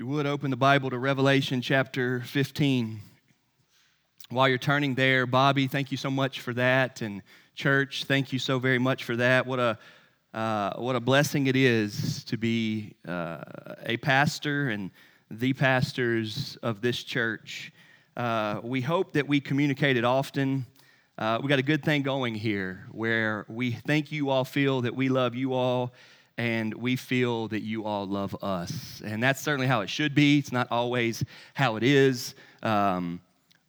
you would, open the Bible to Revelation chapter 15. While you're turning there, Bobby, thank you so much for that. And church, thank you so very much for that. What a, uh, what a blessing it is to be uh, a pastor and the pastors of this church. Uh, we hope that we communicate it often. Uh, we got a good thing going here where we think you all feel that we love you all and we feel that you all love us. And that's certainly how it should be. It's not always how it is, um,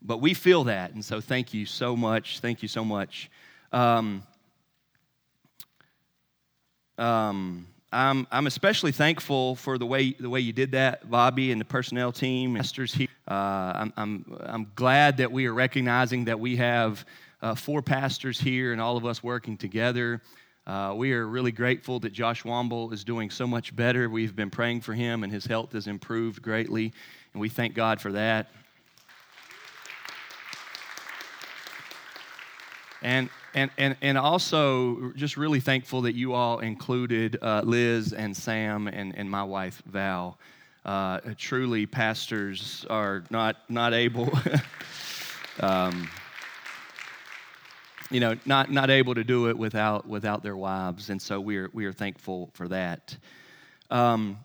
but we feel that. And so thank you so much. Thank you so much. Um, um, I'm, I'm especially thankful for the way, the way you did that, Bobby, and the personnel team, masters here. Uh, I'm, I'm, I'm glad that we are recognizing that we have uh, four pastors here and all of us working together. Uh, we are really grateful that Josh Womble is doing so much better. We've been praying for him, and his health has improved greatly, and we thank God for that. And, and, and, and also, just really thankful that you all included uh, Liz and Sam and, and my wife, Val. Uh, truly, pastors are not, not able. um, you know, not, not able to do it without, without their wives. And so we are, we are thankful for that. Um,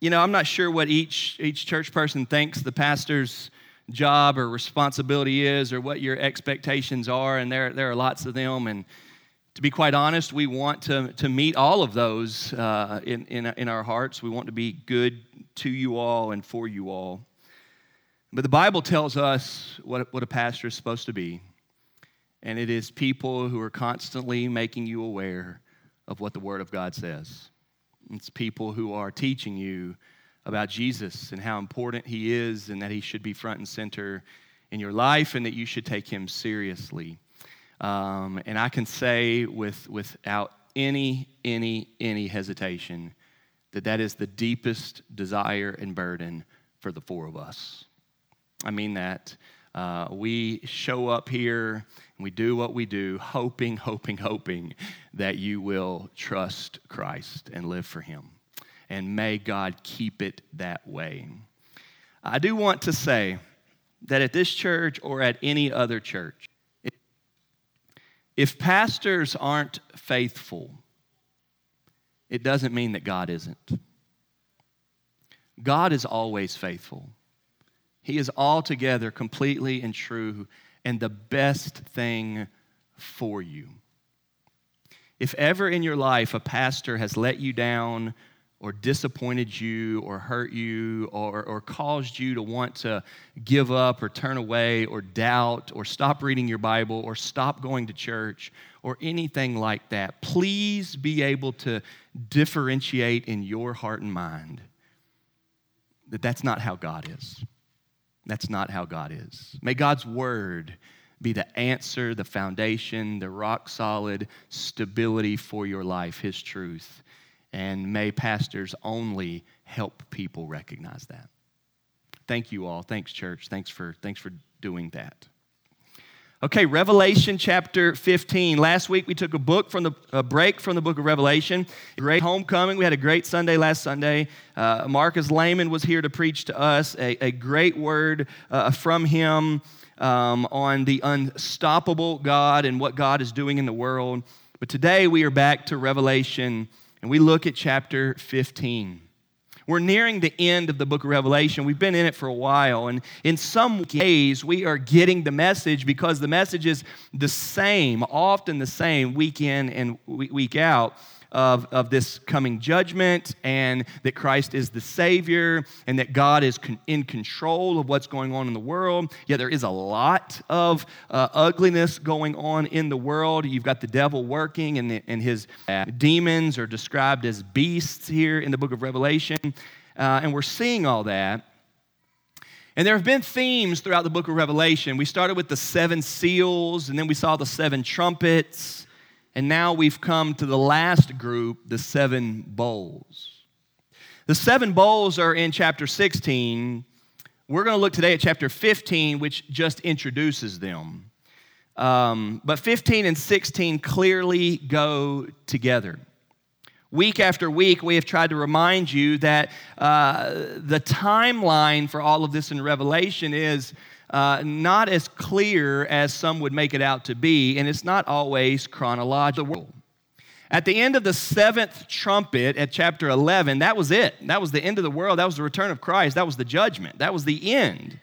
you know, I'm not sure what each, each church person thinks the pastor's job or responsibility is or what your expectations are, and there, there are lots of them. And to be quite honest, we want to, to meet all of those uh, in, in, in our hearts. We want to be good to you all and for you all. But the Bible tells us what, what a pastor is supposed to be and it is people who are constantly making you aware of what the Word of God says. It's people who are teaching you about Jesus and how important He is, and that He should be front and center in your life, and that you should take Him seriously. Um, and I can say with, without any, any, any hesitation that that is the deepest desire and burden for the four of us. I mean that. Uh, we show up here we do what we do, hoping, hoping, hoping that you will trust Christ and live for Him. And may God keep it that way. I do want to say that at this church or at any other church, if pastors aren't faithful, it doesn't mean that God isn't. God is always faithful. He is altogether completely and true and the best thing for you. If ever in your life a pastor has let you down or disappointed you or hurt you or, or caused you to want to give up or turn away or doubt or stop reading your Bible or stop going to church or anything like that, please be able to differentiate in your heart and mind that that's not how God is. That's not how God is. May God's word be the answer, the foundation, the rock solid stability for your life, His truth. And may pastors only help people recognize that. Thank you all. Thanks, church. Thanks for, thanks for doing that. Okay, Revelation chapter 15. Last week we took a book from the a break from the book of Revelation. Great homecoming. We had a great Sunday last Sunday. Uh, Marcus Lehman was here to preach to us a, a great word uh, from him um, on the unstoppable God and what God is doing in the world. But today we are back to Revelation and we look at chapter 15. We're nearing the end of the book of Revelation. We've been in it for a while, and in some ways, we are getting the message because the message is the same, often the same, week in and week out of, of this coming judgment and that Christ is the Savior and that God is con- in control of what's going on in the world. Yeah, there is a lot of uh, ugliness going on in the world. You've got the devil working, and, the, and his uh, demons are described as beasts here in the book of Revelation. Uh, and we're seeing all that. And there have been themes throughout the book of Revelation. We started with the seven seals, and then we saw the seven trumpets. And now we've come to the last group, the seven bowls. The seven bowls are in chapter 16. We're going to look today at chapter 15, which just introduces them. Um, but 15 and 16 clearly go together. Week after week, we have tried to remind you that uh, the timeline for all of this in Revelation is uh, not as clear as some would make it out to be, and it's not always chronological. At the end of the seventh trumpet at chapter 11, that was it. That was the end of the world. That was the return of Christ. That was the judgment. That was the end.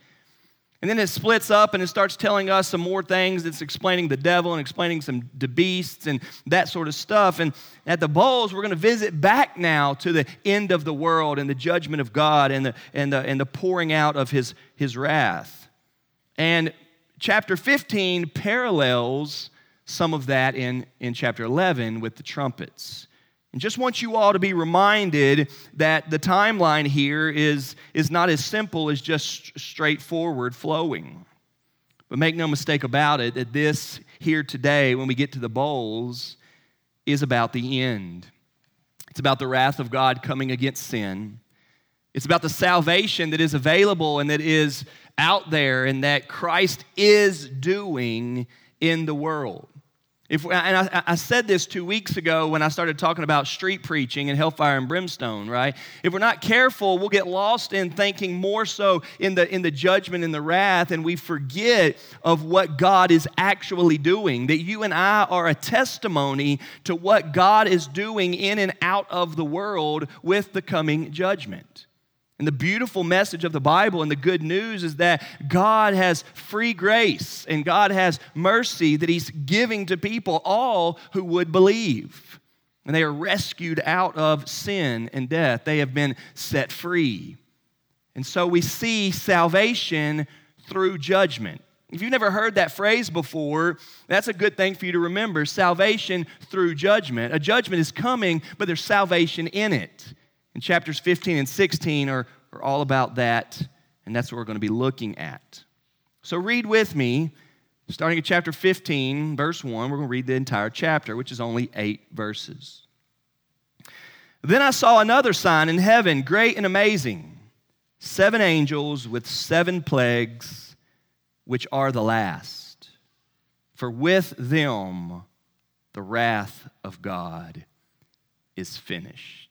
And then it splits up and it starts telling us some more things. It's explaining the devil and explaining some the beasts and that sort of stuff. And at the bowls, we're going to visit back now to the end of the world and the judgment of God and the, and the, and the pouring out of his, his wrath. And chapter 15 parallels some of that in, in chapter 11 with the trumpets. And just want you all to be reminded that the timeline here is, is not as simple as just straightforward flowing. But make no mistake about it, that this here today, when we get to the bowls, is about the end. It's about the wrath of God coming against sin. It's about the salvation that is available and that is out there and that Christ is doing in the world. If, and I, I, said this two weeks ago when I started talking about street preaching and hellfire and brimstone, right? If we're not careful, we'll get lost in thinking more so in the, in the judgment and the wrath, and we forget of what God is actually doing. That you and I are a testimony to what God is doing in and out of the world with the coming judgment. And the beautiful message of the Bible and the good news is that God has free grace and God has mercy that He's giving to people, all who would believe. And they are rescued out of sin and death, they have been set free. And so we see salvation through judgment. If you've never heard that phrase before, that's a good thing for you to remember salvation through judgment. A judgment is coming, but there's salvation in it. And chapters 15 and 16 are, are all about that, and that's what we're going to be looking at. So read with me, starting at chapter 15, verse 1. We're going to read the entire chapter, which is only eight verses. Then I saw another sign in heaven, great and amazing seven angels with seven plagues, which are the last. For with them the wrath of God is finished.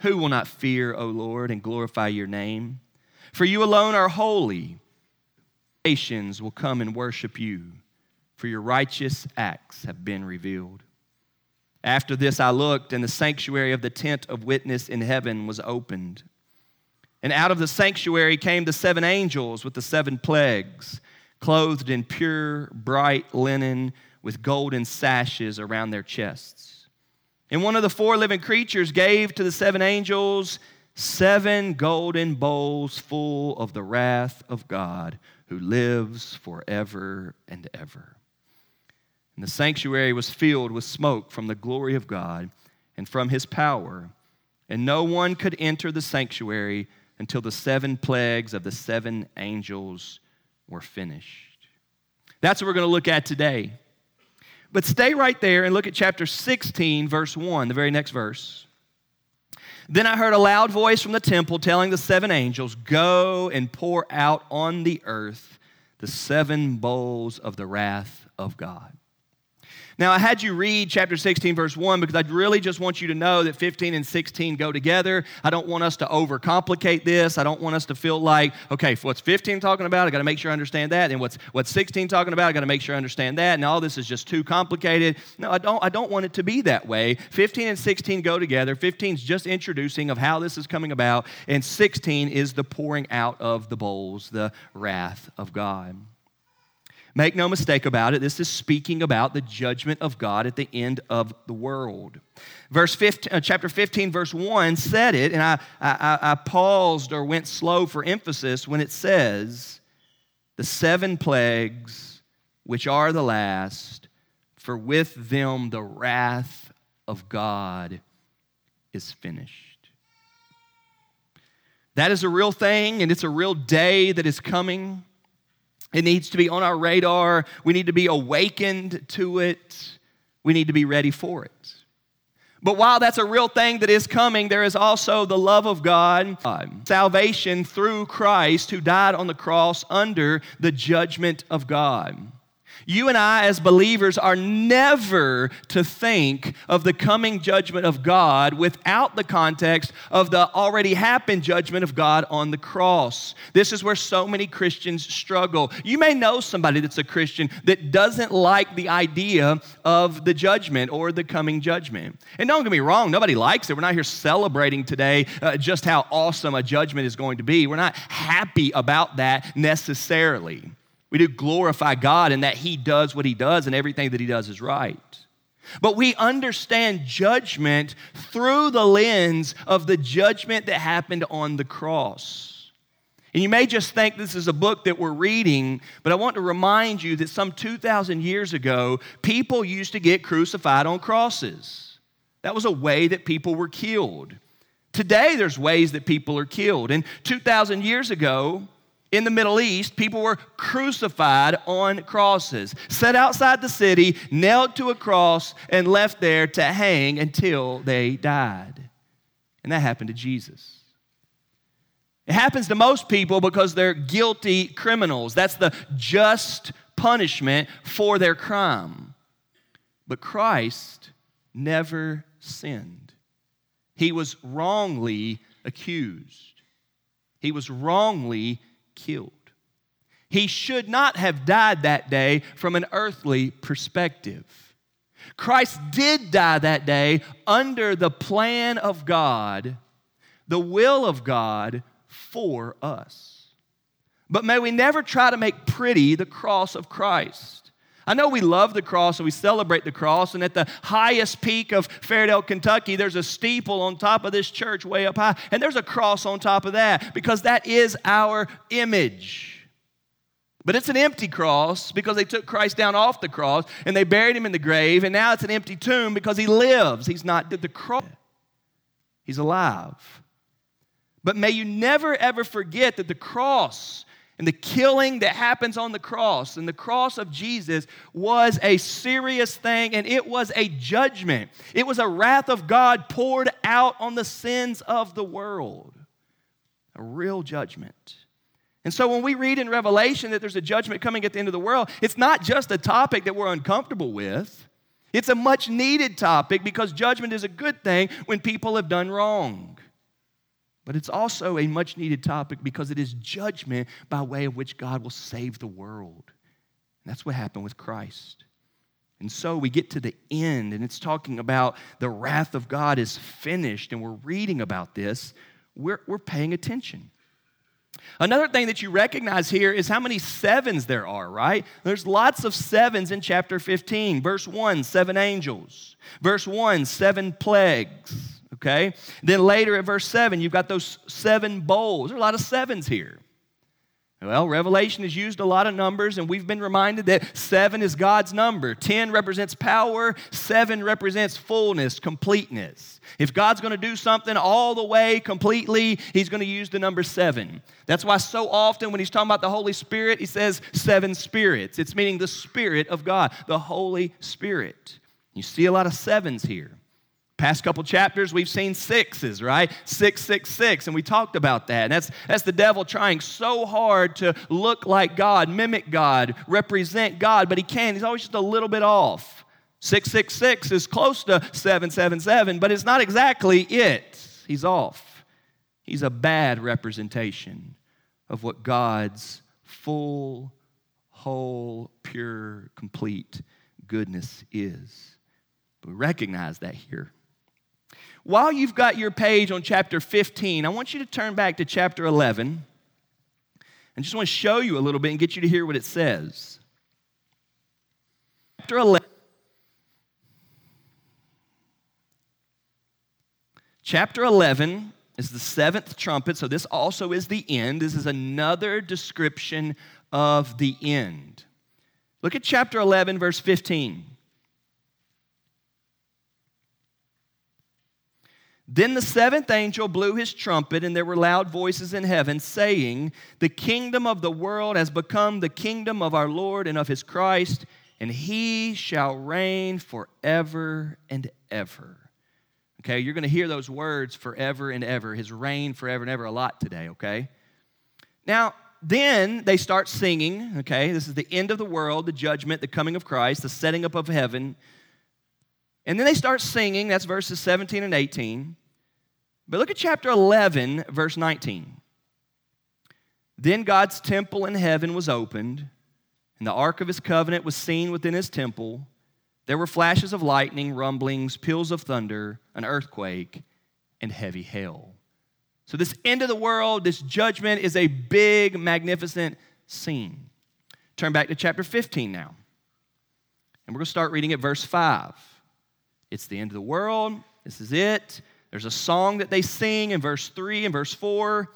Who will not fear, O Lord, and glorify your name? For you alone are holy. Nations will come and worship you, for your righteous acts have been revealed. After this, I looked, and the sanctuary of the tent of witness in heaven was opened. And out of the sanctuary came the seven angels with the seven plagues, clothed in pure, bright linen, with golden sashes around their chests. And one of the four living creatures gave to the seven angels seven golden bowls full of the wrath of God who lives forever and ever. And the sanctuary was filled with smoke from the glory of God and from his power. And no one could enter the sanctuary until the seven plagues of the seven angels were finished. That's what we're going to look at today. But stay right there and look at chapter 16, verse 1, the very next verse. Then I heard a loud voice from the temple telling the seven angels, Go and pour out on the earth the seven bowls of the wrath of God. Now, I had you read chapter 16, verse 1, because I really just want you to know that 15 and 16 go together. I don't want us to overcomplicate this. I don't want us to feel like, okay, what's 15 talking about? I got to make sure I understand that. And what's, what's 16 talking about? I got to make sure I understand that. And all this is just too complicated. No, I don't, I don't want it to be that way. 15 and 16 go together. 15 is just introducing of how this is coming about. And 16 is the pouring out of the bowls, the wrath of God. Make no mistake about it, this is speaking about the judgment of God at the end of the world. Verse 15, uh, chapter 15, verse 1 said it, and I, I, I paused or went slow for emphasis when it says, The seven plagues, which are the last, for with them the wrath of God is finished. That is a real thing, and it's a real day that is coming. It needs to be on our radar. We need to be awakened to it. We need to be ready for it. But while that's a real thing that is coming, there is also the love of God, salvation through Christ who died on the cross under the judgment of God. You and I, as believers, are never to think of the coming judgment of God without the context of the already happened judgment of God on the cross. This is where so many Christians struggle. You may know somebody that's a Christian that doesn't like the idea of the judgment or the coming judgment. And don't get me wrong, nobody likes it. We're not here celebrating today uh, just how awesome a judgment is going to be. We're not happy about that necessarily. We do glorify God in that He does what He does and everything that He does is right. But we understand judgment through the lens of the judgment that happened on the cross. And you may just think this is a book that we're reading, but I want to remind you that some 2,000 years ago, people used to get crucified on crosses. That was a way that people were killed. Today, there's ways that people are killed. And 2,000 years ago, in the Middle East, people were crucified on crosses, set outside the city, nailed to a cross, and left there to hang until they died. And that happened to Jesus. It happens to most people because they're guilty criminals. That's the just punishment for their crime. But Christ never sinned, he was wrongly accused, he was wrongly killed. He should not have died that day from an earthly perspective. Christ did die that day under the plan of God, the will of God for us. But may we never try to make pretty the cross of Christ. I know we love the cross and we celebrate the cross, and at the highest peak of Fairdale, Kentucky, there's a steeple on top of this church way up high, and there's a cross on top of that because that is our image. But it's an empty cross because they took Christ down off the cross and they buried him in the grave, and now it's an empty tomb because he lives. He's not the cross, he's alive. But may you never ever forget that the cross and the killing that happens on the cross and the cross of Jesus was a serious thing and it was a judgment. It was a wrath of God poured out on the sins of the world. A real judgment. And so when we read in Revelation that there's a judgment coming at the end of the world, it's not just a topic that we're uncomfortable with. It's a much needed topic because judgment is a good thing when people have done wrong. But it's also a much needed topic because it is judgment by way of which God will save the world. And that's what happened with Christ. And so we get to the end, and it's talking about the wrath of God is finished, and we're reading about this. We're, we're paying attention. Another thing that you recognize here is how many sevens there are, right? There's lots of sevens in chapter 15. Verse 1, seven angels. Verse 1, seven plagues okay? Then later at verse 7, you've got those seven bowls. There are a lot of sevens here. Well, Revelation has used a lot of numbers, and we've been reminded that seven is God's number. Ten represents power, seven represents fullness, completeness. If God's going to do something all the way completely, He's going to use the number seven. That's why so often when He's talking about the Holy Spirit, He says seven spirits. It's meaning the Spirit of God, the Holy Spirit. You see a lot of sevens here. Past couple chapters, we've seen sixes, right? Six, six, six, and we talked about that. And that's, that's the devil trying so hard to look like God, mimic God, represent God, but he can't. He's always just a little bit off. 666 is close to 777, but it's not exactly it. He's off. He's a bad representation of what God's full, whole, pure, complete goodness is. We recognize that here. While you've got your page on chapter 15, I want you to turn back to chapter 11 and just want to show you a little bit and get you to hear what it says. Chapter 11. Chapter 11 is the seventh trumpet, so this also is the end. This is another description of the end. Look at chapter 11, verse 15. Then the seventh angel blew his trumpet, and there were loud voices in heaven saying, The kingdom of the world has become the kingdom of our Lord and of his Christ, and he shall reign forever and ever. Okay, you're going to hear those words forever and ever, his reign forever and ever a lot today, okay? Now, then they start singing, okay? This is the end of the world, the judgment, the coming of Christ, the setting up of heaven. And then they start singing, that's verses 17 and 18. But look at chapter 11, verse 19. Then God's temple in heaven was opened, and the ark of his covenant was seen within his temple. There were flashes of lightning, rumblings, peals of thunder, an earthquake, and heavy hail. So, this end of the world, this judgment, is a big, magnificent scene. Turn back to chapter 15 now. And we're going to start reading at verse 5. It's the end of the world. This is it. There's a song that they sing in verse 3 and verse 4.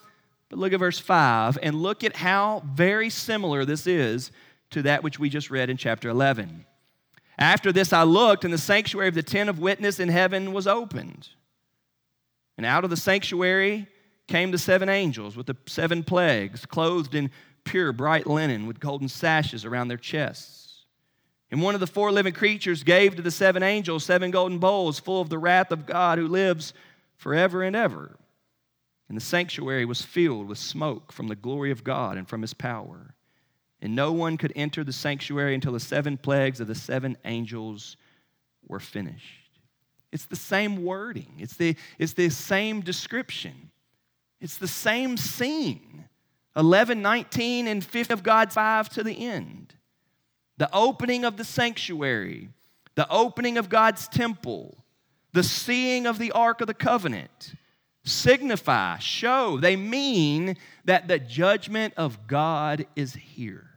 But look at verse 5 and look at how very similar this is to that which we just read in chapter 11. After this, I looked, and the sanctuary of the tent of witness in heaven was opened. And out of the sanctuary came the seven angels with the seven plagues, clothed in pure bright linen with golden sashes around their chests. And one of the four living creatures gave to the seven angels seven golden bowls full of the wrath of God who lives forever and ever. And the sanctuary was filled with smoke from the glory of God and from his power. And no one could enter the sanctuary until the seven plagues of the seven angels were finished. It's the same wording, it's the, it's the same description, it's the same scene. 11, 19, and 50 of God's five to the end the opening of the sanctuary, the opening of God's temple, the seeing of the Ark of the Covenant signify, show, they mean that the judgment of God is here.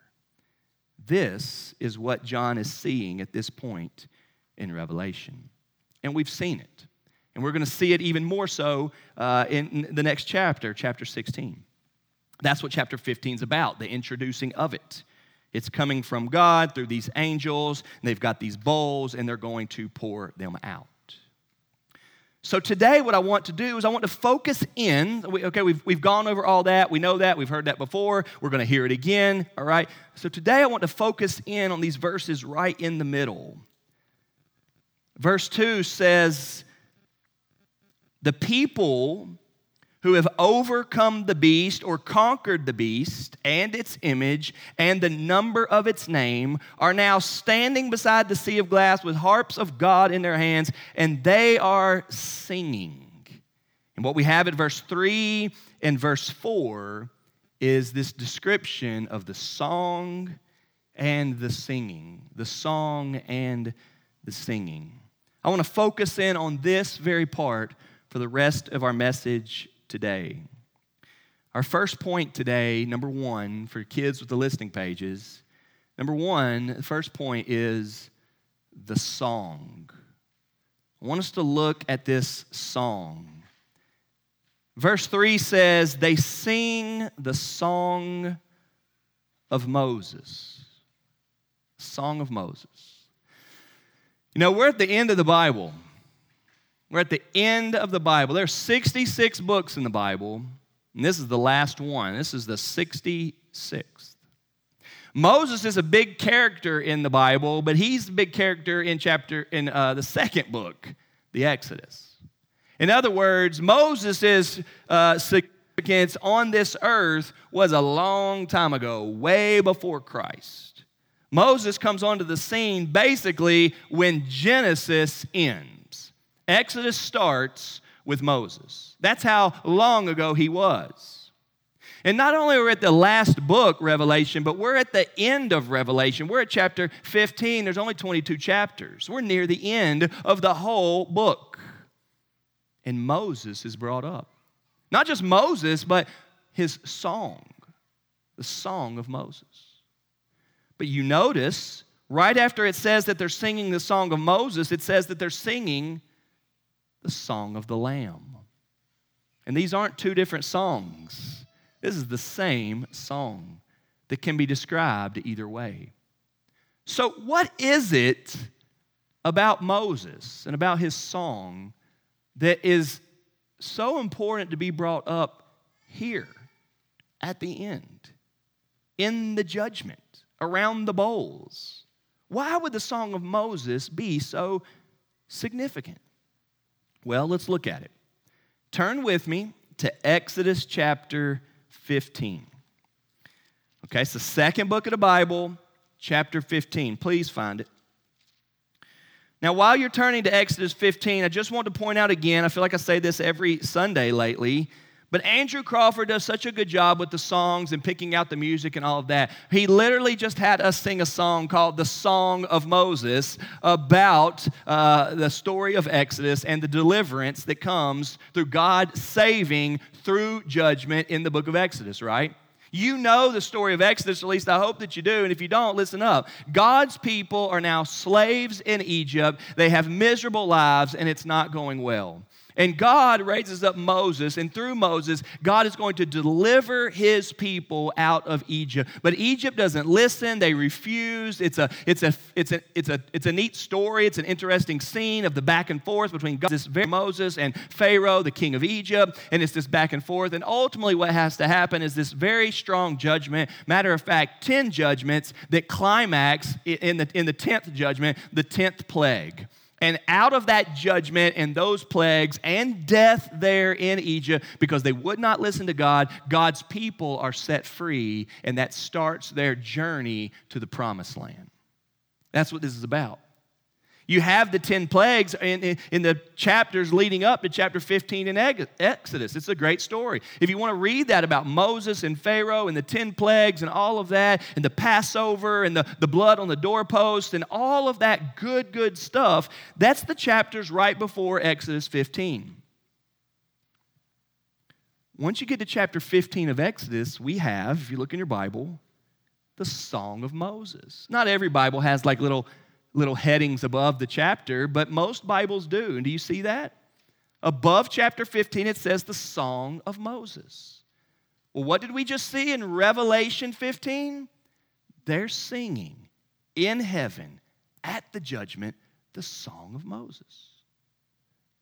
This is what John is seeing at this point in Revelation. And we've seen it. And we're going to see it even more so uh, in the next chapter, chapter 16. That's what chapter 15 is about, the introducing of it. It's coming from God through these angels. they've got these bowls, and they're going to pour them out. So today, what I want to do is I want to focus in. Okay, we've, we've gone over all that. We know that. We've heard that before. We're going to hear it again. All right. So today, I want to focus in on these verses right in the middle. Verse 2 says, The people who have overcome the beast or conquered the beast and its image and the number of its name are now standing beside the sea of glass with harps of God in their hands, and they are singing. And what we have at verse 3 and verse 4 is this description of the song and the singing. The song and the singing. I want to focus in on this very part for the rest of our message today. Our first point today, number one, for kids with the listening pages, number one, the first point is the song. I want us to look at this song. Verse 3 says, They sing the song of Moses. Song of Moses. You know, we're at the end of the Bible. We're at the end of the Bible. There are 66 books in the Bible, and this is the last one. This is the 66th. Moses is a big character in the Bible, but he's a big character in chapter in uh, the second book, the Exodus. In other words, Moses' uh, significance on this earth was a long time ago, way before Christ. Moses comes onto the scene basically when Genesis ends. Exodus starts with Moses. That's how long ago he was. And not only are we at the last book, Revelation, but we're at the end of Revelation. We're at chapter 15. There's only 22 chapters. We're near the end of the whole book. And Moses is brought up. Not just Moses, but his song, the song of Moses. But you notice, right after it says that they're singing the song of Moses, it says that they're singing the song of the Lamb. And these aren't two different songs, this is the same song that can be described either way. So, what is it about Moses and about his song that is so important to be brought up here at the end, in the judgment, around the bowls? Why would the Song of Moses be so significant? Well, let's look at it. Turn with me to Exodus chapter 15. Okay, it's the second book of the Bible, chapter 15. Please find it. Now, while you're turning to Exodus 15, I just want to point out again, I feel like I say this every Sunday lately, but Andrew Crawford does such a good job with the songs and picking out the music and all of that. He literally just had us sing a song called The Song of Moses about uh, the story of Exodus and the deliverance that comes through God saving through judgment in the book of Exodus, right? You know the story of Exodus, at least I hope that you do. And if you don't, listen up. God's people are now slaves in Egypt. They have miserable lives, and it's not going well. And God raises up Moses, and through Moses, God is going to deliver his people out of Egypt. But Egypt doesn't listen, they refuse. It's a, it's a, it's a, it's a, it's a neat story. It's an interesting scene of the back and forth between God, this very Moses and Pharaoh, the king of Egypt, and it's this back and forth. And ultimately, what has to happen is this very strong judgment. Matter of fact, 10 judgments that climax in the, in the 10th judgment, the 10th plague. And out of that judgment and those plagues and death there in Egypt, because they would not listen to God, God's people are set free, and that starts their journey to the promised land. That's what this is about. You have the 10 plagues in, in, in, the chapters leading up to chapter 15 in Exodus. It's a great story. If you want to read that about Moses and Pharaoh and the 10 plagues and all of that, and the Passover and the, the blood on the doorpost and all of that good, good stuff, that's the chapters right before Exodus 15. Once you get to chapter 15 of Exodus, we have, if you look in your Bible, the Song of Moses. Not every Bible has like little little headings above the chapter, but most Bibles do. And do you see that? Above chapter 15, it says the Song of Moses. Well, what did we just see in Revelation 15? They're singing in heaven at the judgment the Song of Moses.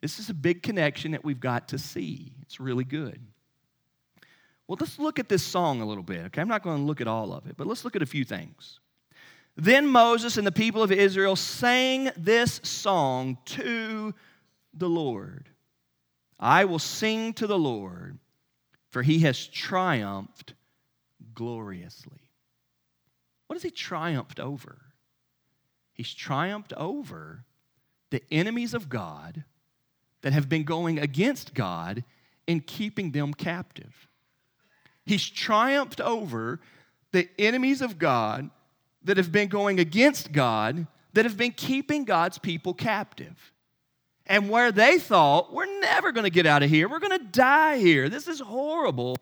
This is a big connection that we've got to see. It's really good. Well, let's look at this song a little bit, okay? I'm not going to look at all of it, but let's look at a few things. Then Moses and the people of Israel sang this song to the Lord I will sing to the Lord, for he has triumphed gloriously. What has he triumphed over? He's triumphed over the enemies of God that have been going against God and keeping them captive. He's triumphed over the enemies of God that have been going against God, that have been keeping God's people captive. And where they thought, we're never going to get out of here, we're going to die here, this is horrible.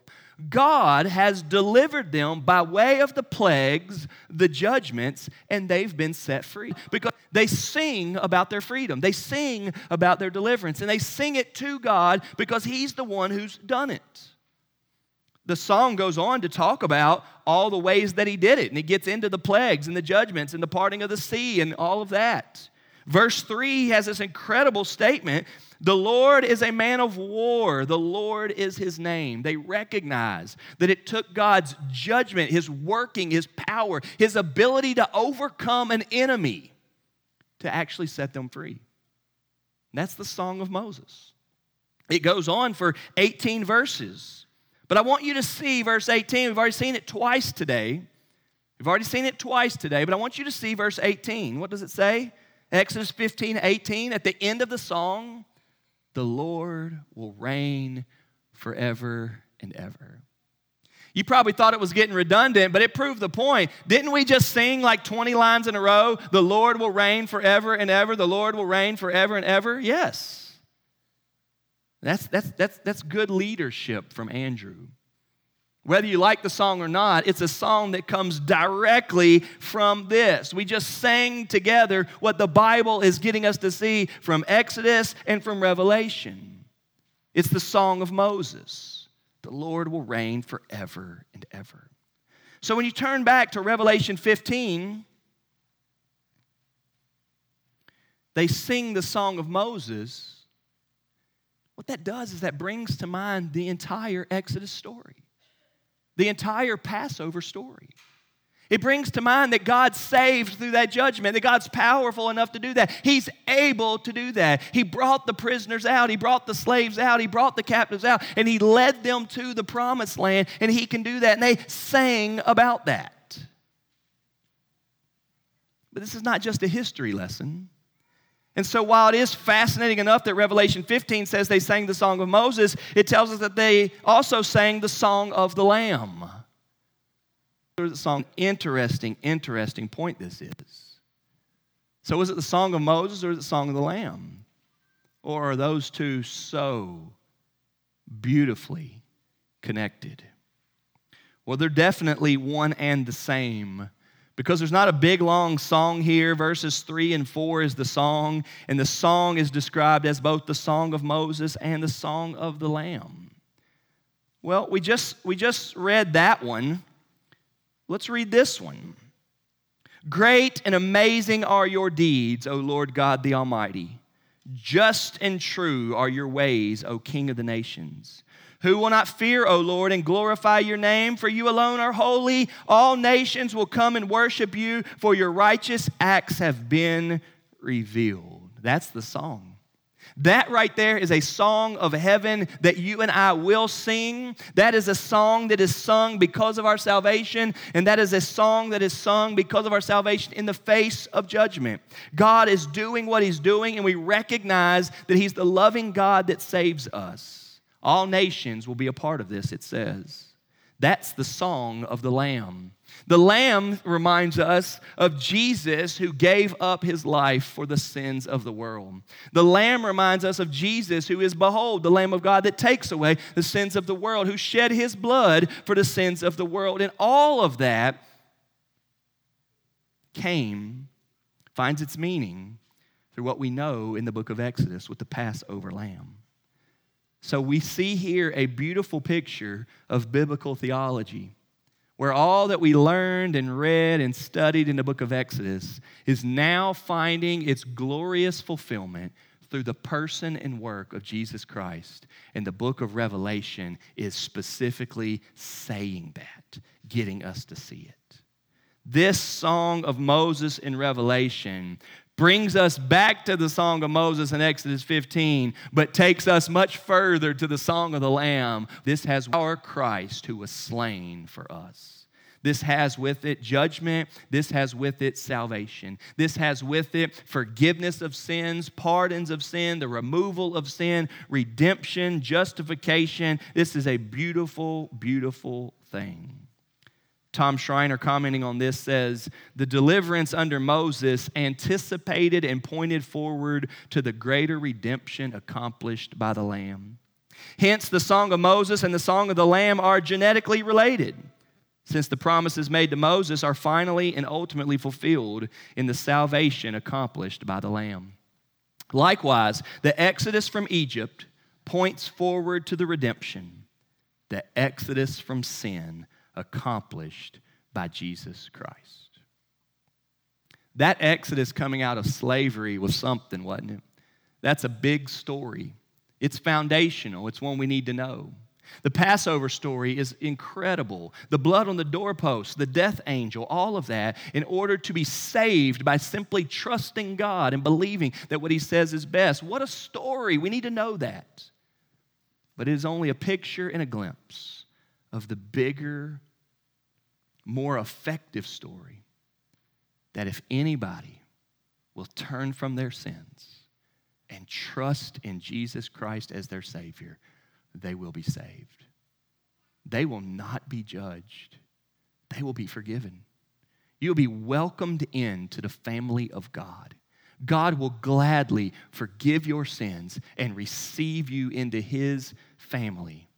God has delivered them by way of the plagues, the judgments, and they've been set free. Because they sing about their freedom, they sing about their deliverance, and they sing it to God because He's the one who's done it the song goes on to talk about all the ways that he did it, and he gets into the plagues and the judgments and the parting of the sea and all of that. Verse 3 has this incredible statement The Lord is a man of war, the Lord is his name. They recognize that it took God's judgment, his working, his power, his ability to overcome an enemy to actually set them free. That's the song of Moses. It goes on for 18 verses. But I want you to see verse 18. We've already seen it twice today. We've already seen it twice today, but I want you to see verse 18. What does it say? Exodus 15, 18. At the end of the song, the Lord will reign forever and ever. You probably thought it was getting redundant, but it proved the point. Didn't we just sing like 20 lines in a row? The Lord will reign forever and ever. The Lord will reign forever and ever. Yes. That's, that's, that's, that's good leadership from Andrew. Whether you like the song or not, it's a song that comes directly from this. We just sang together what the Bible is getting us to see from Exodus and from Revelation. It's the song of Moses. The Lord will reign forever and ever. So when you turn back to Revelation 15, they sing the song of Moses what that does is that brings to mind the entire Exodus story, the entire Passover story. It brings to mind that God saved through that judgment, that God's powerful enough to do that. He's able to do that. He brought the prisoners out, He brought the slaves out, He brought the captives out, and He led them to the promised land, and He can do that. And they sang about that. But this is not just a history lesson. And so, while it is fascinating enough that Revelation 15 says they sang the song of Moses, it tells us that they also sang the song of the Lamb the song. Interesting, interesting point this is. So, is it the song of Moses or is it the song of the Lamb? Or are those two so beautifully connected? Well, they're definitely one and the same because there's not a big long song here. Verses 3 and 4 is the song, and the song is described as both the song of Moses and the song of the Lamb. Well, we just, we just read that one. Let's read this one. Great and amazing are your deeds, O Lord God the Almighty. Just and true are your ways, O King of the nations. Who will not fear, O Lord, and glorify your name? For you alone are holy. All nations will come and worship you, for your righteous acts have been revealed. That's the song. That right there is a song of heaven that you and I will sing. That is a song that is sung because of our salvation, and that is a song that is sung because of our salvation in the face of judgment. God is doing what He's doing, and we recognize that He's the loving God that saves us. All nations will be a part of this, it says. That's the song of the Lamb. The lamb reminds us of Jesus who gave up his life for the sins of the world. The lamb reminds us of Jesus who is, behold, the Lamb of God that takes away the sins of the world, who shed his blood for the sins of the world. And all of that came, finds its meaning through what we know in the book of Exodus with the Passover lamb. So we see here a beautiful picture of biblical theology where all that we learned and read and studied in the book of Exodus is now finding its glorious fulfillment through the person and work of Jesus Christ. And the book of Revelation is specifically saying that, getting us to see it. This song of Moses in Revelation brings us back to the Song of Moses in Exodus 15, but takes us much further to the Song of the Lamb. This has our Christ who was slain for us. This has with it judgment. This has with it salvation. This has with it forgiveness of sins, pardons of sin, the removal of sin, redemption, justification. This is a beautiful, beautiful thing. Tom Schreiner, commenting on this, says the deliverance under Moses anticipated and pointed forward to the greater redemption accomplished by the Lamb. Hence, the Song of Moses and the Song of the Lamb are genetically related, since the promises made to Moses are finally and ultimately fulfilled in the salvation accomplished by the Lamb. Likewise, the Exodus from Egypt points forward to the redemption, the Exodus from sin accomplished by Jesus Christ. That exodus coming out of slavery was something, wasn't it? That's a big story. It's foundational, it's one we need to know. The Passover story is incredible. The blood on the doorpost, the death angel, all of that, in order to be saved by simply trusting God and believing that what He says is best. What a story! We need to know that. But it is only a picture and a glimpse of the bigger, more effective story that if anybody will turn from their sins and trust in Jesus Christ as their Savior, they will be saved. They will not be judged, they will be forgiven. You'll be welcomed into the family of God. God will gladly forgive your sins and receive you into His family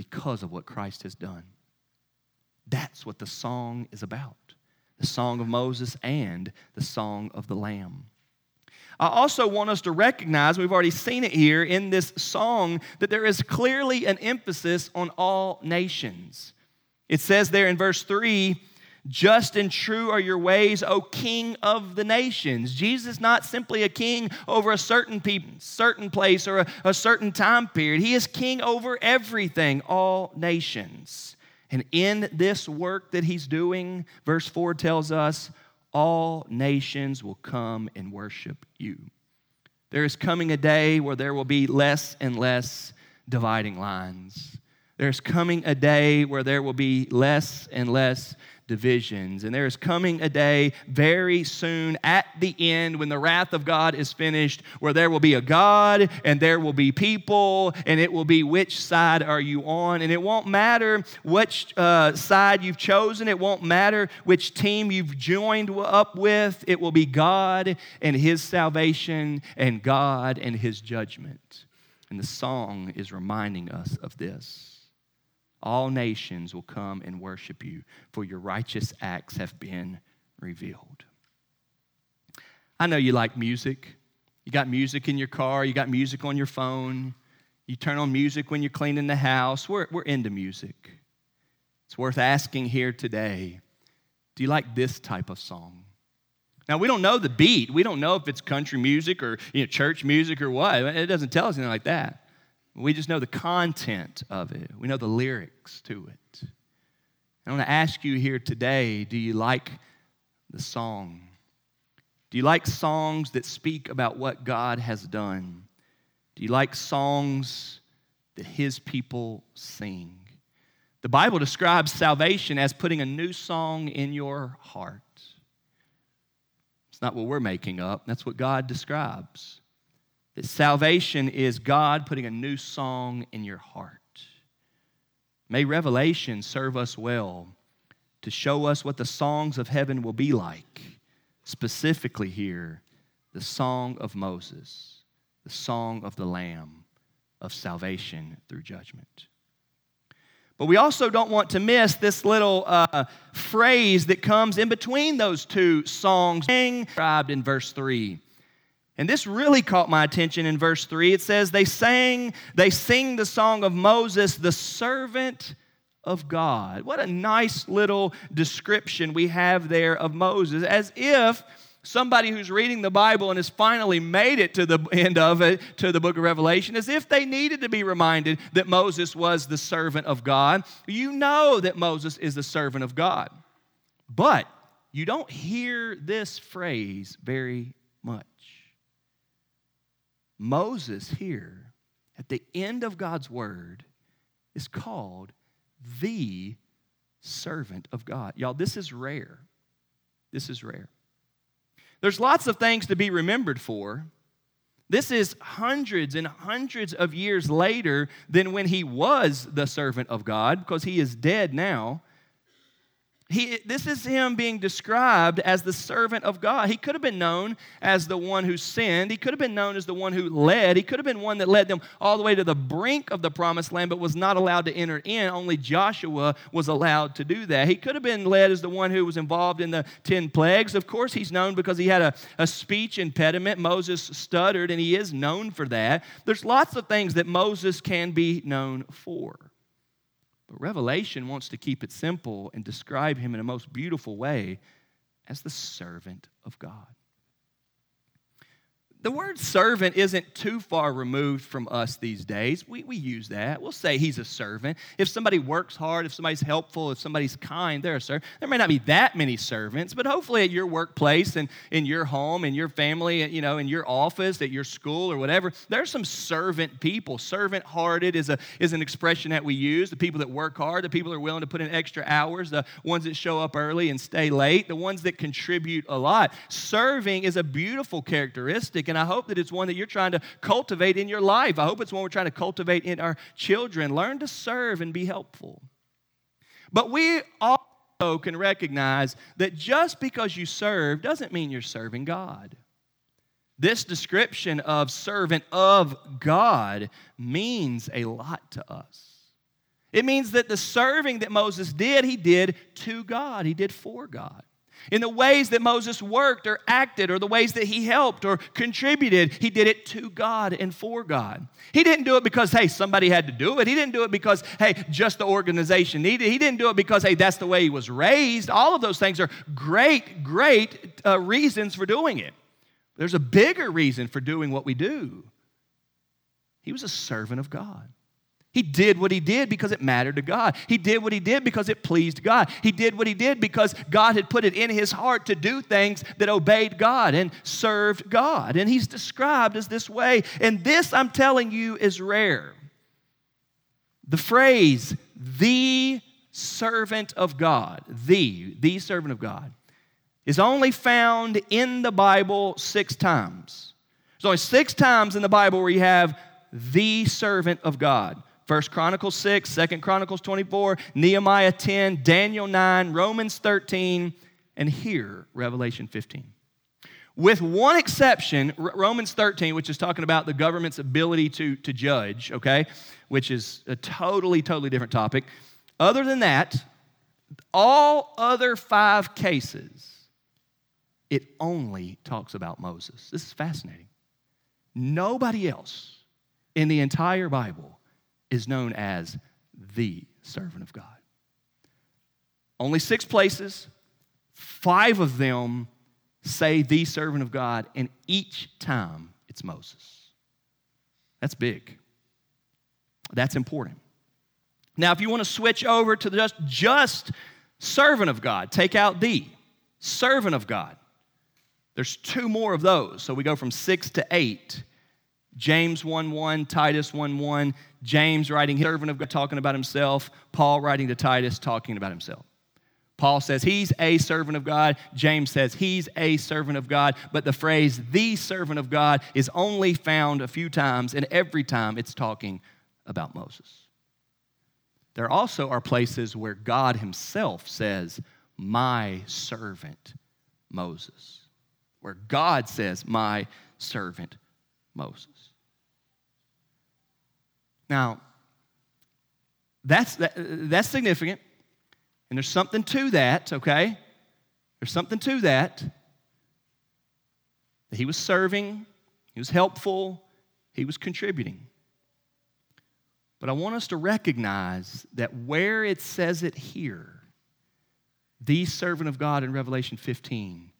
because of what Christ has done. That's what the song is about the song of Moses and the song of the Lamb. I also want us to recognize, we've already seen it here in this song, that there is clearly an emphasis on all nations. It says there in verse 3 Just and true are your ways, O King of the nations. Jesus is not simply a king over a certain people, certain place or a, a certain time period. He is king over everything, all nations. And in this work that he's doing, verse 4 tells us, all nations will come and worship you. There is coming a day where there will be less and less dividing lines. There's coming a day where there will be less and less divisions. And there is coming a day very soon at the end when the wrath of God is finished, where there will be a God and there will be people, and it will be which side are you on. And it won't matter which uh, side you've chosen, it won't matter which team you've joined up with. It will be God and His salvation and God and His judgment. And the song is reminding us of this. All nations will come and worship you, for your righteous acts have been revealed. I know you like music. You got music in your car, you got music on your phone, you turn on music when you're cleaning the house. We're, we're into music. It's worth asking here today do you like this type of song? Now, we don't know the beat. We don't know if it's country music or you know, church music or what. It doesn't tell us anything like that. We just know the content of it, we know the lyrics to it. I want to ask you here today do you like the song? Do you like songs that speak about what God has done? Do you like songs that His people sing? The Bible describes salvation as putting a new song in your heart. It's not what we're making up, that's what God describes. That salvation is God putting a new song in your heart. May Revelation serve us well to show us what the songs of heaven will be like. Specifically, here, the song of Moses, the song of the Lamb of salvation through judgment. But we also don't want to miss this little uh, phrase that comes in between those two songs, described in verse 3. And this really caught my attention in verse 3. It says, They sang, they sing the song of Moses, the servant of God. What a nice little description we have there of Moses, as if somebody who's reading the Bible and has finally made it to the end of it, to the book of Revelation, as if they needed to be reminded that Moses was the servant of God. You know that Moses is the servant of God. But you don't hear this phrase very much. Moses here, at the end of God's word, is called the servant of God. Y'all, this is rare. This is rare. There's lots of things to be remembered for. This is hundreds and hundreds of years later than when he was the servant of God, because he is dead now. He, this is him being described as the servant of God. He could have been known as the one who sinned. He could have been known as the one who led. He could have been one that led them all the way to the brink of the promised land, but was not allowed to enter in. Only Joshua was allowed to do that. He could have been led as the one who was involved in the 10 plagues. Of course, he's known because he had a, a speech impediment. Moses stuttered, and he is known for that. There's lots of things that Moses can be known for. But Revelation wants to keep it simple and describe him in a most beautiful way as the servant of God the word servant isn't too far removed from us these days. We, we use that. We'll say he's a servant. If somebody works hard, if somebody's helpful, if somebody's kind, they're a servant. There may not be that many servants, but hopefully at your workplace and in your home, in your family, you know, in your office, at your school or whatever, there's some servant people. Servant hearted is, a, is an expression that we use. The people that work hard, the people that are willing to put in extra hours, the ones that show up early and stay late, the ones that contribute a lot. Serving is a beautiful characteristic and I hope that it's one that you're trying to cultivate in your life. I hope it's one we're trying to cultivate in our children. Learn to serve and be helpful. But we also can recognize that just because you serve doesn't mean you're serving God. This description of servant of God means a lot to us. It means that the serving that Moses did, he did to God, he did for God. In the ways that Moses worked or acted, or the ways that he helped or contributed, he did it to God and for God. He didn't do it because, hey, somebody had to do it. He didn't do it because, hey, just the organization needed. He didn't do it because, hey, that's the way he was raised. All of those things are great, great uh, reasons for doing it. There's a bigger reason for doing what we do. He was a servant of God. He did what he did because it mattered to God. He did what he did because it pleased God. He did what he did because God had put it in his heart to do things that obeyed God and served God. And he's described as this way. And this, I'm telling you, is rare. The phrase, the servant of God, the, the servant of God, is only found in the Bible six times. There's only six times in the Bible where you have the servant of God. First Chronicles 6, Second Chronicles 24, Nehemiah 10, Daniel 9, Romans 13, and here, Revelation 15. With one exception, Romans 13, which is talking about the government's ability to, to judge, okay, which is a totally, totally different topic. Other than that, all other five cases, it only talks about Moses. This is fascinating. Nobody else in the entire Bible is known as the servant of God. Only six places, five of them say the servant of God, and each time it's Moses. That's big. That's important. Now, if you want to switch over to just, just servant of God, take out the servant of God. There's two more of those. So we go from six to eight. James 1 1, Titus 1 1, James writing, servant of God, talking about himself, Paul writing to Titus, talking about himself. Paul says he's a servant of God. James says he's a servant of God. But the phrase the servant of God is only found a few times, and every time it's talking about Moses. There also are places where God himself says, My servant Moses. Where God says, My servant Moses. Now, that's, that, that's significant. And there's something to that, okay? There's something to that. He was serving, he was helpful, he was contributing. But I want us to recognize that where it says it here, the servant of God in Revelation 15,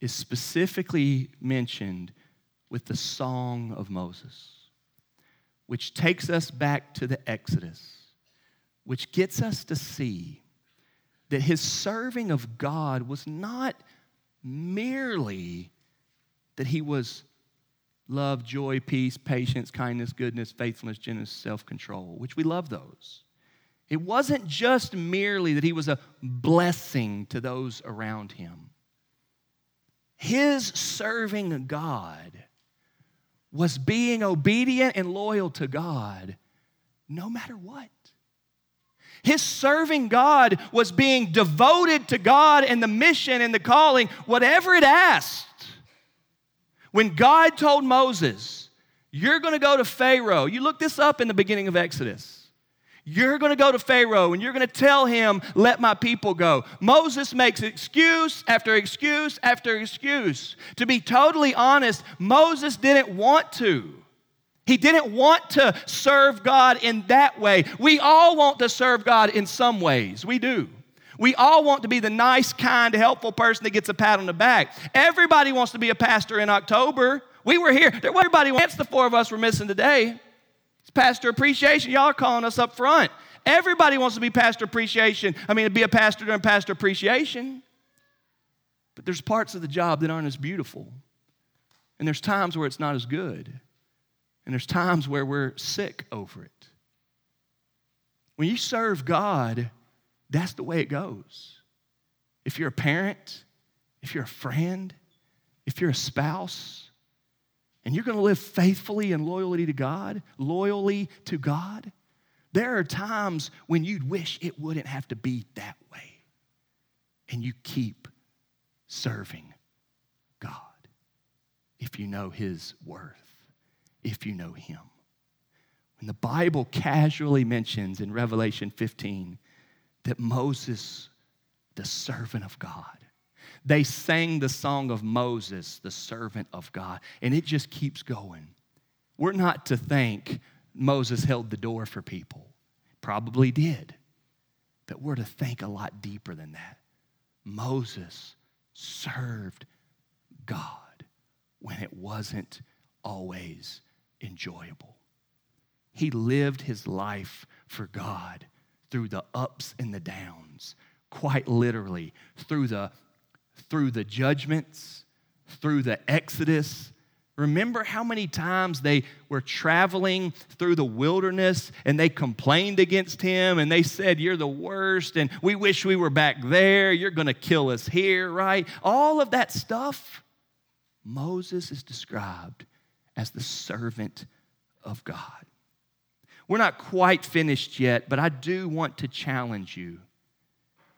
is specifically mentioned with the Song of Moses which takes us back to the Exodus, which gets us to see that his serving of God was not merely that he was love, joy, peace, patience, kindness, goodness, faithfulness, gentleness, self control, which we love those. It wasn't just merely that he was a blessing to those around him. His serving God was being obedient and loyal to God no matter what. His serving God was being devoted to God and the mission and the calling, whatever it asked. When God told Moses, You're going to go to Pharaoh, you look this up in the beginning of Exodus. You're going to go to Pharaoh and you're going to tell him, Let my people go. Moses makes excuse after excuse after excuse. To be totally honest, Moses didn't want to. He didn't want to serve God in that way. We all want to serve God in some ways. We do. We all want to be the nice, kind, helpful person that gets a pat on the back. Everybody wants to be a pastor in October. We were here. Everybody wants the four of us were missing today. Pastor appreciation. Y'all are calling us up front. Everybody wants to be pastor appreciation. I mean, to be a pastor during pastor appreciation. But there's parts of the job that aren't as beautiful. And there's times where it's not as good. And there's times where we're sick over it. When you serve God, that's the way it goes. If you're a parent, if you're a friend, if you're a spouse, and you're going to live faithfully and loyally to God, loyally to God, there are times when you'd wish it wouldn't have to be that way. And you keep serving God if you know His worth, if you know Him. When the Bible casually mentions in Revelation 15 that Moses, the servant of God, they sang the song of Moses, the servant of God, and it just keeps going. We're not to think Moses held the door for people, probably did, but we're to think a lot deeper than that. Moses served God when it wasn't always enjoyable. He lived his life for God through the ups and the downs, quite literally, through the, through the judgments, through the exodus. Remember how many times they were traveling through the wilderness and they complained against him and they said, You're the worst and we wish we were back there. You're going to kill us here, right? All of that stuff, Moses is described as the servant of God. We're not quite finished yet, but I do want to challenge you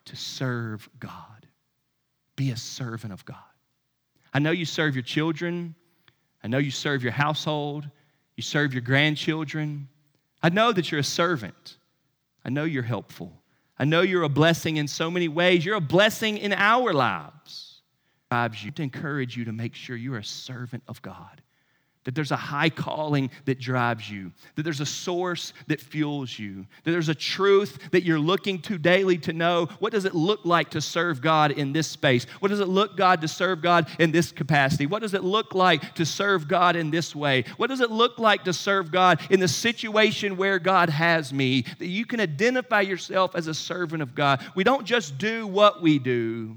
to serve God. Be a servant of God. I know you serve your children. I know you serve your household. You serve your grandchildren. I know that you're a servant. I know you're helpful. I know you're a blessing in so many ways. You're a blessing in our lives. I to encourage you to make sure you're a servant of God that there's a high calling that drives you, that there's a source that fuels you, that there's a truth that you're looking to daily to know what does it look like to serve God in this space? What does it look God to serve God in this capacity? What does it look like to serve God in this way? What does it look like to serve God in the situation where God has me? That you can identify yourself as a servant of God. We don't just do what we do.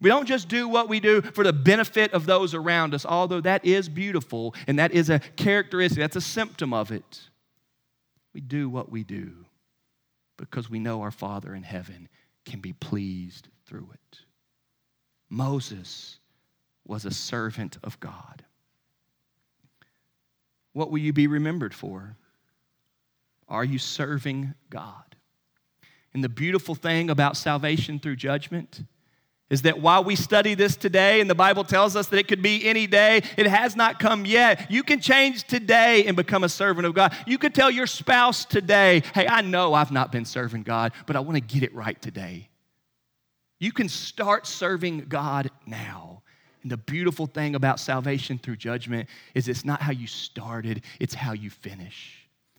We don't just do what we do for the benefit of those around us, although that is beautiful and that is a characteristic, that's a symptom of it. We do what we do because we know our Father in heaven can be pleased through it. Moses was a servant of God. What will you be remembered for? Are you serving God? And the beautiful thing about salvation through judgment is that while we study this today and the Bible tells us that it could be any day, it has not come yet. You can change today and become a servant of God. You could tell your spouse today, hey, I know I've not been serving God, but I want to get it right today. You can start serving God now. And the beautiful thing about salvation through judgment is it's not how you started, it's how you finish.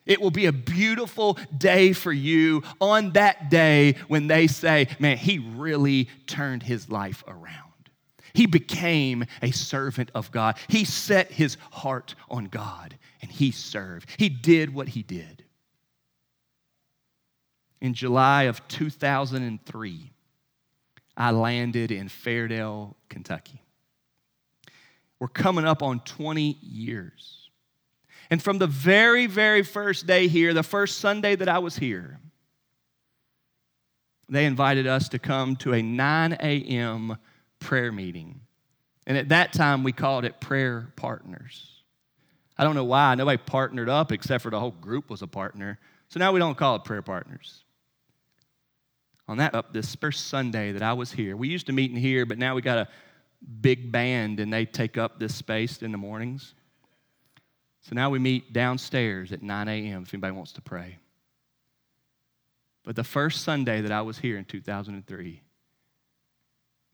It will be a beautiful day for you on that day when they say, man, he really turned his life around. He became a servant of God. He set his heart on God and he served. He did what he did. In July of 2003, I landed in Fairdale, Kentucky. We're coming up on 20 years and from the very, very first day here, the first Sunday that I was here, they invited us to come to a 9 a.m. prayer meeting. And at that time, we called it Prayer Partners. I don't know why. Nobody partnered up except for the whole group was a partner. So now we don't call it Prayer Partners. On that up this first Sunday that I was here, we used to meet in here, but now we got a big band and they take up this space in the mornings. So now we meet downstairs at 9 a.m. if anybody wants to pray. But the first Sunday that I was here in 2003,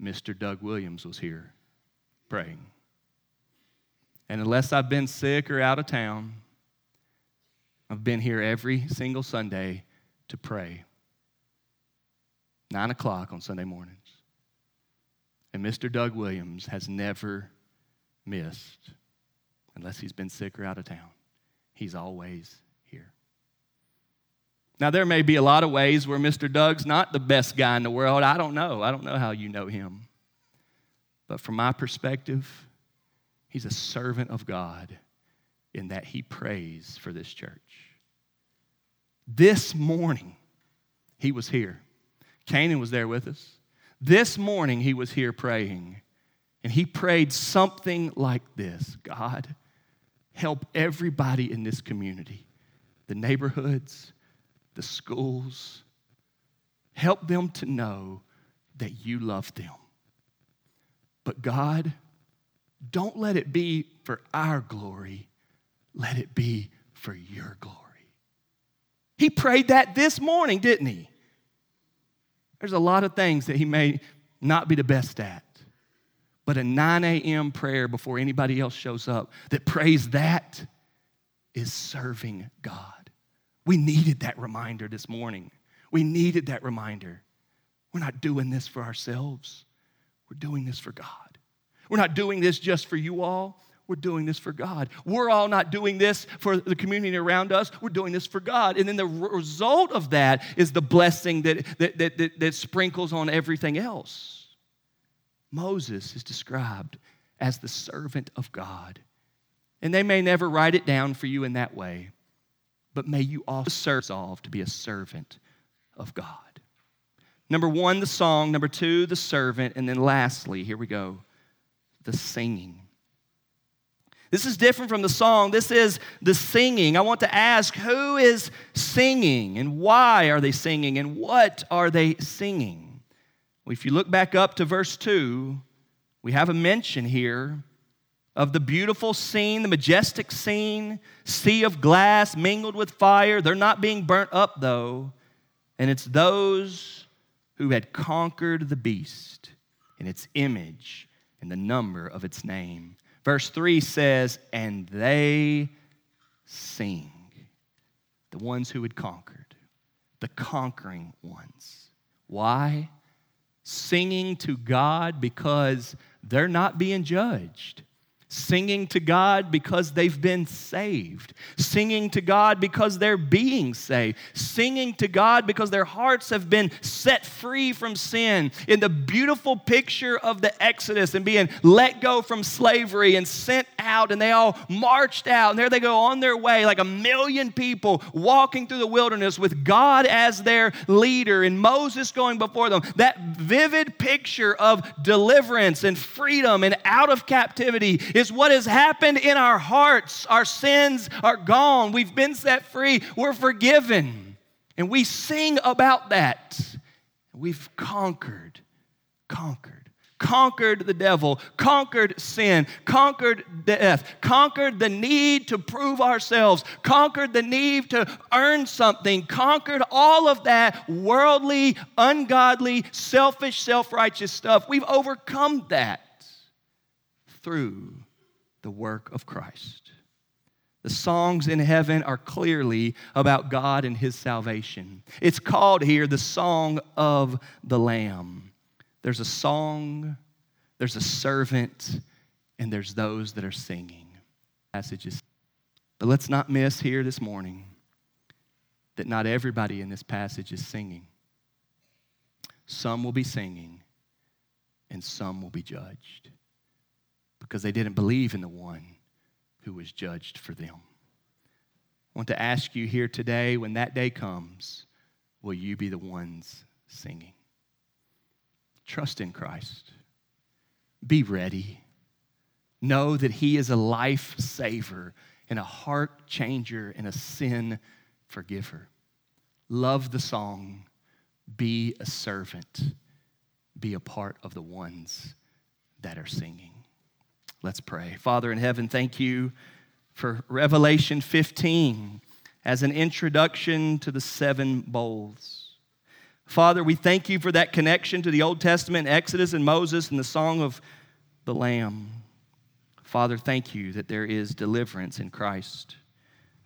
Mr. Doug Williams was here praying. And unless I've been sick or out of town, I've been here every single Sunday to pray. Nine o'clock on Sunday mornings. And Mr. Doug Williams has never missed unless he's been sick or out of town. He's always here. Now, there may be a lot of ways where Mr. Doug's not the best guy in the world. I don't know. I don't know how you know him. But from my perspective, he's a servant of God in that he prays for this church. This morning, he was here. Canaan was there with us. This morning, he was here praying. And he prayed something like this God, help everybody in this community the neighborhoods, the schools. Help them to know that you love them. But God, don't let it be for our glory, let it be for your glory. He prayed that this morning, didn't he? There's a lot of things that he may not be the best at. But a 9 a.m. prayer before anybody else shows up that prays that is serving God. We needed that reminder this morning. We needed that reminder. We're not doing this for ourselves, we're doing this for God. We're not doing this just for you all. We're doing this for God. We're all not doing this for the community around us. We're doing this for God. And then the result of that is the blessing that, that, that, that, that sprinkles on everything else. Moses is described as the servant of God. And they may never write it down for you in that way, but may you also resolve to be a servant of God. Number one, the song. Number two, the servant. And then lastly, here we go, the singing. This is different from the song. This is the singing. I want to ask who is singing and why are they singing and what are they singing? Well, if you look back up to verse 2, we have a mention here of the beautiful scene, the majestic scene, sea of glass mingled with fire. They're not being burnt up, though. And it's those who had conquered the beast in its image and the number of its name. Verse 3 says, And they sing. The ones who had conquered, the conquering ones. Why? Singing to God because they're not being judged singing to God because they've been saved, singing to God because they're being saved, singing to God because their hearts have been set free from sin. In the beautiful picture of the Exodus and being let go from slavery and sent out, and they all marched out, and there they go on their way, like a million people walking through the wilderness with God as their leader and Moses going before them. That vivid picture of deliverance and freedom and out of captivity is what has happened in our hearts. Our sins are gone. We've been set free. We're forgiven. And we sing about that. We've conquered, conquered conquered the devil, conquered sin, conquered death, conquered the need to prove ourselves, conquered the need to earn something, conquered all of that worldly, ungodly, selfish, self righteous stuff. We've overcome that through the work of Christ. The songs in heaven are clearly about God and His salvation. It's called here the Song of the Lamb. There's a song, there's a servant, and there's those that are singing. Passages. But let's not miss here this morning that not everybody in this passage is singing. Some will be singing, and some will be judged because they didn't believe in the one who was judged for them. I want to ask you here today when that day comes, will you be the ones singing? Trust in Christ. Be ready. Know that He is a life saver and a heart changer and a sin forgiver. Love the song. Be a servant. Be a part of the ones that are singing. Let's pray. Father in heaven, thank you for Revelation 15 as an introduction to the seven bowls. Father, we thank you for that connection to the Old Testament, Exodus and Moses, and the Song of the Lamb. Father, thank you that there is deliverance in Christ.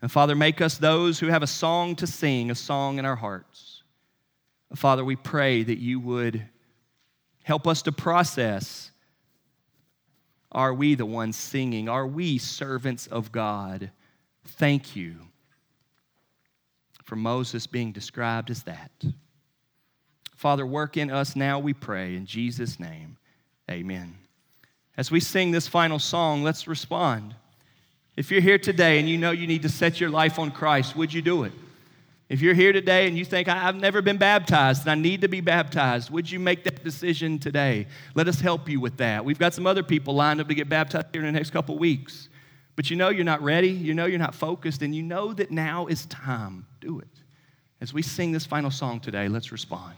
And Father, make us those who have a song to sing, a song in our hearts. Father, we pray that you would help us to process are we the ones singing? Are we servants of God? Thank you for Moses being described as that. Father, work in us now, we pray. In Jesus' name, amen. As we sing this final song, let's respond. If you're here today and you know you need to set your life on Christ, would you do it? If you're here today and you think, I've never been baptized and I need to be baptized, would you make that decision today? Let us help you with that. We've got some other people lined up to get baptized here in the next couple weeks. But you know you're not ready, you know you're not focused, and you know that now is time. Do it. As we sing this final song today, let's respond.